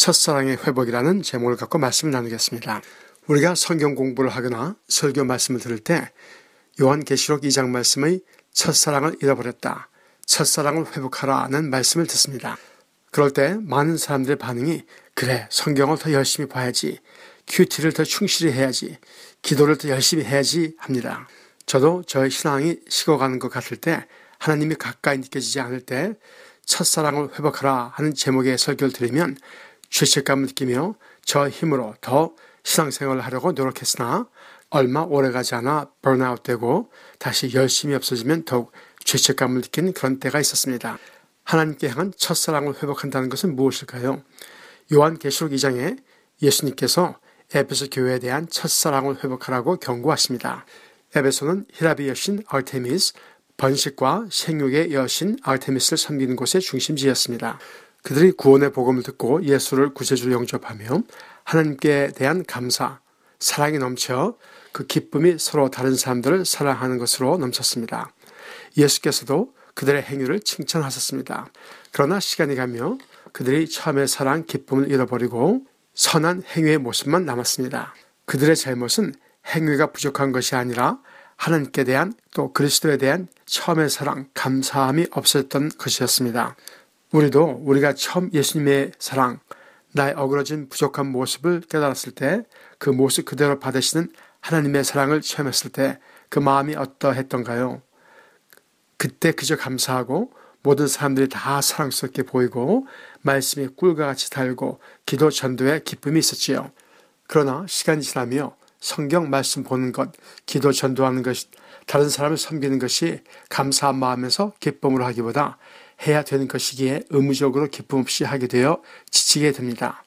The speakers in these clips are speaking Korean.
첫사랑의 회복이라는 제목을 갖고 말씀을 나누겠습니다. 우리가 성경 공부를 하거나 설교 말씀을 들을 때 요한계시록 2장 말씀의 첫사랑을 잃어버렸다. 첫사랑을 회복하라는 말씀을 듣습니다. 그럴 때 많은 사람들의 반응이 그래 성경을 더 열심히 봐야지 큐티를 더 충실히 해야지 기도를 더 열심히 해야지 합니다. 저도 저의 신앙이 식어가는 것 같을 때 하나님이 가까이 느껴지지 않을 때 첫사랑을 회복하라 하는 제목의 설교를 들으면 죄책감을 느끼며 저 힘으로 더 신앙생활을 하려고 노력했으나 얼마 오래가지 않아 번아웃 되고 다시 열심히 없어지면 더욱 죄책감을 느끼는 그런 때가 있었습니다. 하나님께 향한 첫사랑을 회복한다는 것은 무엇일까요? 요한계시록 2장에 예수님께서 에베소 교회에 대한 첫사랑을 회복하라고 경고하십니다. 에베소는 히라비 여신 아르테미스, 번식과 생육의 여신 아르테미스를 섬기는 곳의 중심지였습니다. 그들이 구원의 복음을 듣고 예수를 구세주로 영접하며 하나님께 대한 감사, 사랑이 넘쳐 그 기쁨이 서로 다른 사람들을 사랑하는 것으로 넘쳤습니다. 예수께서도 그들의 행위를 칭찬하셨습니다. 그러나 시간이 가며 그들이 처음의 사랑, 기쁨을 잃어버리고 선한 행위의 모습만 남았습니다. 그들의 잘못은 행위가 부족한 것이 아니라 하나님께 대한 또 그리스도에 대한 처음의 사랑, 감사함이 없었던 것이었습니다. 우리도 우리가 처음 예수님의 사랑, 나의 어그러진 부족한 모습을 깨달았을 때 그 모습 그대로 받으시는 하나님의 사랑을 체험했을 때 그 마음이 어떠했던가요? 그때 그저 감사하고 모든 사람들이 다 사랑스럽게 보이고 말씀이 꿀과 같이 달고 기도 전도에 기쁨이 있었지요. 그러나 시간이 지나며 성경 말씀 보는 것, 기도 전도하는 것, 다른 사람을 섬기는 것이 감사한 마음에서 기쁨으로 하기보다 해야 되는 것이기에 의무적으로 기쁨 없이 하게 되어 지치게 됩니다.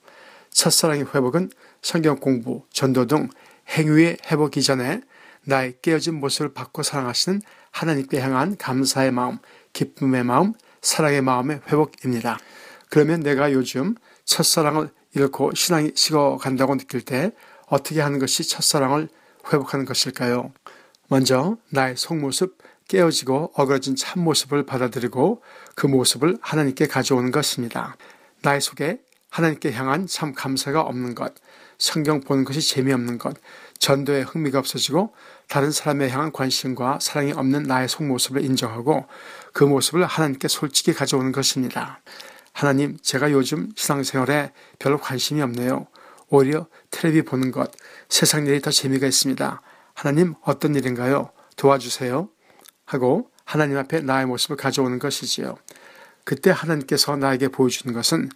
첫사랑의 회복은 성경 공부, 전도 등 행위의 회복 이전에 나의 깨어진 모습을 받고 사랑하시는 하나님께 향한 감사의 마음, 기쁨의 마음, 사랑의 마음의 회복입니다. 그러면 내가 요즘 첫사랑을 잃고 신앙이 식어간다고 느낄 때 어떻게 하는 것이 첫사랑을 회복하는 것일까요? 먼저 나의 속모습, 깨어지고 어그러진 참모습을 받아들이고 그 모습을 하나님께 가져오는 것입니다. 나의 속에 하나님께 향한 참 감사가 없는 것, 성경 보는 것이 재미없는 것, 전도에 흥미가 없어지고 다른 사람에 향한 관심과 사랑이 없는 나의 속모습을 인정하고 그 모습을 하나님께 솔직히 가져오는 것입니다. 하나님, 제가 요즘 신앙생활에 별로 관심이 없네요. 오히려 텔레비 보는 것, 세상 일이 더 재미가 있습니다. 하나님, 어떤 일인가요? 도와주세요. 하고 하나님 앞에 나의 모습을 가져오는 것이지요. 그때 하나님께서 나에게 보여주는 것은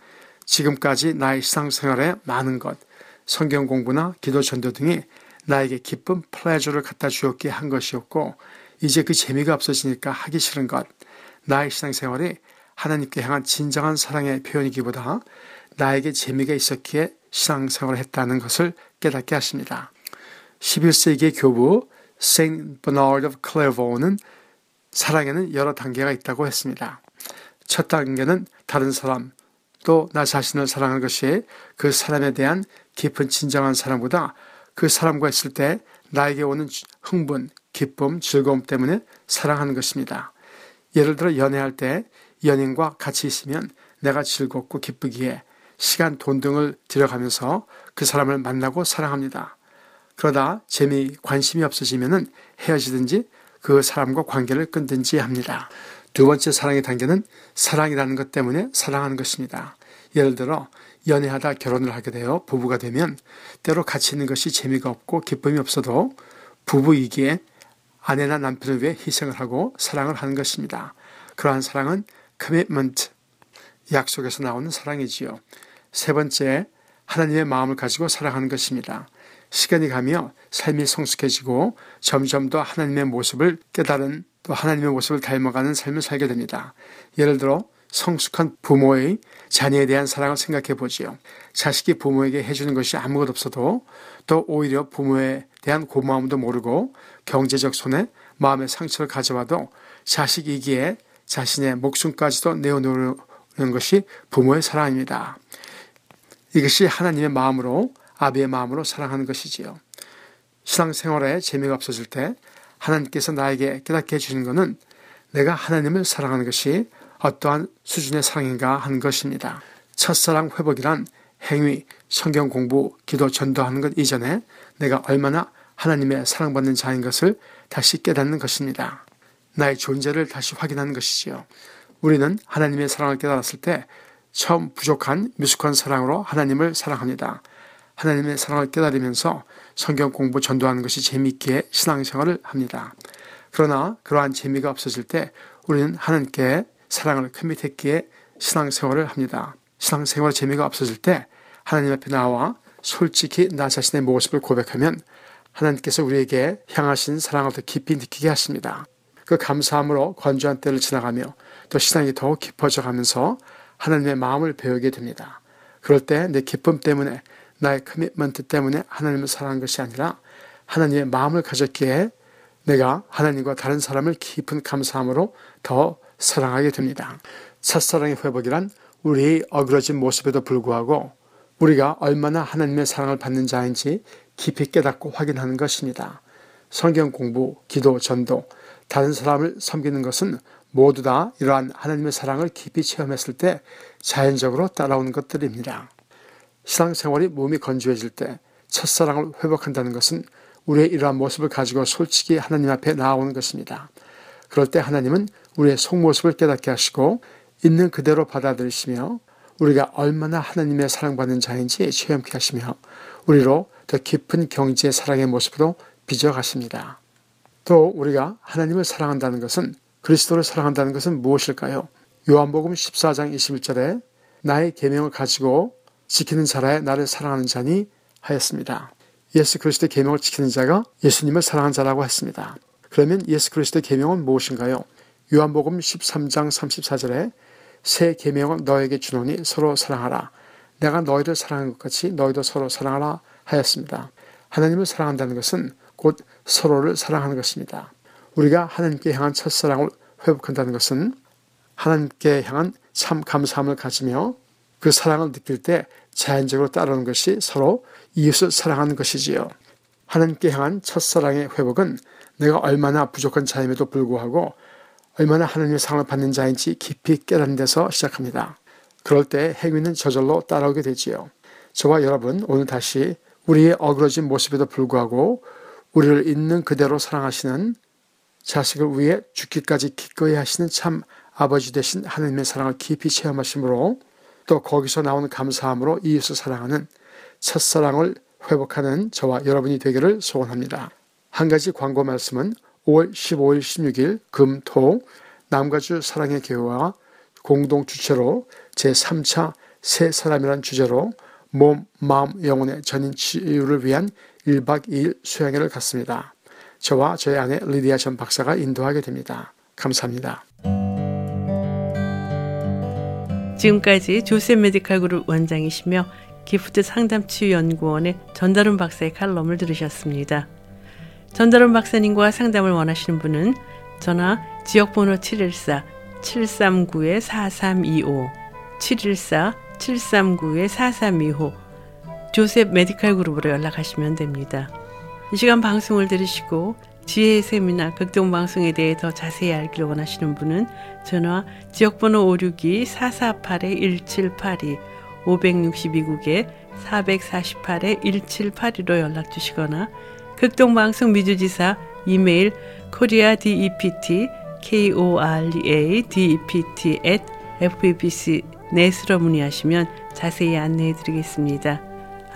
지금까지 나의 신앙생활에 많은 것, 성경 공부나 기도 전도 등이 나에게 기쁨, 플레저를 갖다 주었기에 한 것이었고 이제 그 재미가 없어지니까 하기 싫은 것, 나의 신앙생활이 하나님께 향한 진정한 사랑의 표현이기보다 나에게 재미가 있었기에 신앙생활을 했다는 것을 깨닫게 하십니다. 11세기의 교부 Saint Bernard of Clairvaux는 사랑에는 여러 단계가 있다고 했습니다. 첫 단계는 다른 사람, 또 나 자신을 사랑하는 것이 그 사람에 대한 깊은 진정한 사랑보다 그 사람과 있을 때 나에게 오는 흥분, 기쁨, 즐거움 때문에 사랑하는 것입니다. 예를 들어 연애할 때 연인과 같이 있으면 내가 즐겁고 기쁘기에 시간, 돈 등을 들여가면서 그 사람을 만나고 사랑합니다. 그러다 재미, 관심이 없어지면 헤어지든지 그 사람과 관계를 끊든지 합니다. 두 번째 사랑의 단계는 사랑이라는 것 때문에 사랑하는 것입니다. 예를 들어 연애하다 결혼을 하게 되어 부부가 되면 때로 같이 있는 것이 재미가 없고 기쁨이 없어도 부부이기에 아내나 남편을 위해 희생을 하고 사랑을 하는 것입니다. 그러한 사랑은 commitment, 약속에서 나오는 사랑이지요. 세 번째, 하나님의 마음을 가지고 사랑하는 것입니다. 시간이 가며 삶이 성숙해지고 점점 더 하나님의 모습을 깨달은 또 하나님의 모습을 닮아가는 삶을 살게 됩니다. 예를 들어 성숙한 부모의 자녀에 대한 사랑을 생각해 보지요. 자식이 부모에게 해주는 것이 아무것 없어도 또 오히려 부모에 대한 고마움도 모르고 경제적 손해, 마음의 상처를 가져와도 자식이기에 자신의 목숨까지도 내어놓는 것이 부모의 사랑입니다. 이것이 하나님의 마음으로 아비의 마음으로 사랑하는 것이지요. 신앙생활에 재미가 없어질 때 하나님께서 나에게 깨닫게 해주는 것은 내가 하나님을 사랑하는 것이 어떠한 수준의 사랑인가 하는 것입니다. 첫사랑 회복이란 행위, 성경 공부, 기도 전도하는 것 이전에 내가 얼마나 하나님의 사랑받는 자인 것을 다시 깨닫는 것입니다. 나의 존재를 다시 확인하는 것이지요. 우리는 하나님의 사랑을 깨달았을 때 처음 부족한 미숙한 사랑으로 하나님을 사랑합니다. 하나님의 사랑을 깨달으면서 성경 공부 전도하는 것이 재미있기에 신앙생활을 합니다. 그러나 그러한 재미가 없어질 때 우리는 하나님께 사랑을 커밋했기에 신앙생활을 합니다. 신앙생활 재미가 없어질 때 하나님 앞에 나와 솔직히 나 자신의 모습을 고백하면 하나님께서 우리에게 향하신 사랑을 더 깊이 느끼게 하십니다. 그 감사함으로 건조한 때를 지나가며 또 신앙이 더욱 깊어져 가면서 하나님의 마음을 배우게 됩니다. 그럴 때 내 기쁨 때문에 나의 commitment 때문에 하나님을 사랑한 것이 아니라 하나님의 마음을 가졌기에 내가 하나님과 다른 사람을 깊은 감사함으로 더 사랑하게 됩니다. 첫사랑의 회복이란 우리의 어그러진 모습에도 불구하고 우리가 얼마나 하나님의 사랑을 받는 자인지 깊이 깨닫고 확인하는 것입니다. 성경 공부, 기도, 전도, 다른 사람을 섬기는 것은 모두 다 이러한 하나님의 사랑을 깊이 체험했을 때 자연적으로 따라오는 것들입니다. 신앙생활이 몸이 건조해질 때 첫사랑을 회복한다는 것은 우리의 이러한 모습을 가지고 솔직히 하나님 앞에 나아오는 것입니다. 그럴 때 하나님은 우리의 속모습을 깨닫게 하시고 있는 그대로 받아들이시며 우리가 얼마나 하나님의 사랑받는 자인지 체험케 하시며 우리로 더 깊은 경지의 사랑의 모습으로 빚어가십니다. 또 우리가 하나님을 사랑한다는 것은 그리스도를 사랑한다는 것은 무엇일까요? 요한복음 14장 21절에 나의 계명을 가지고 지키는 자라에 나를 사랑하는 자니 하였습니다. 예수 그리스도의 계명을 지키는 자가 예수님을 사랑한 자라고 했습니다. 그러면 예수 그리스도의 계명은 무엇인가요? 요한복음 13장 34절에 새 계명은 너에게 주노니 서로 사랑하라. 내가 너희를 사랑한 것 같이 너희도 서로 사랑하라 하였습니다. 하나님을 사랑한다는 것은 곧 서로를 사랑하는 것입니다. 우리가 하나님께 향한 첫사랑을 회복한다는 것은 하나님께 향한 참 감사함을 가지며 그 사랑을 느낄 때 자연적으로 따르는 것이 서로 이웃을 사랑하는 것이지요. 하나님께 향한 첫사랑의 회복은 내가 얼마나 부족한 자임에도 불구하고 얼마나 하나님의 사랑을 받는 자인지 깊이 깨닫는 데서 시작합니다. 그럴 때 행위는 저절로 따라오게 되지요. 저와 여러분 오늘 다시 우리의 어그러진 모습에도 불구하고 우리를 있는 그대로 사랑하시는 자식을 위해 죽기까지 기꺼이 하시는 참 아버지 되신 하나님의 사랑을 깊이 체험하심으로 또 거기서 나오는 감사함으로 이웃을 사랑하는 첫사랑을 회복하는 저와 여러분이 되기를 소원합니다. 한 가지 광고 말씀은 5월 15일 16일 금, 토 남가주 사랑의 교회와 공동 주체로 제3차 새 사람이란 주제로 몸, 마음, 영혼의 전인 치유를 위한 1박 2일 수양회를 갖습니다. 저와 저희 아내 리디아 전 박사가 인도하게 됩니다. 감사합니다. 지금까지 조셉 메디칼 그룹 원장이시며 기프트 상담치유연구원의 전다룬 박사의 칼럼을 들으셨습니다. 전다룬 박사님과 상담을 원하시는 분은 전화 지역번호 714-739-4325 714-739-4325 조셉 메디칼 그룹으로 연락하시면 됩니다. 이 시간 방송을 들으시고 지혜의 세미나 극동방송에 대해 더 자세히 알기를 원하시는 분은 전화 지역번호 562-448-1782 562국에 448-1782로 연락 주시거나 극동방송 미주지사 이메일 koreadept korea.dept at fbbc 넷으로 문의하시면 자세히 안내해 드리겠습니다.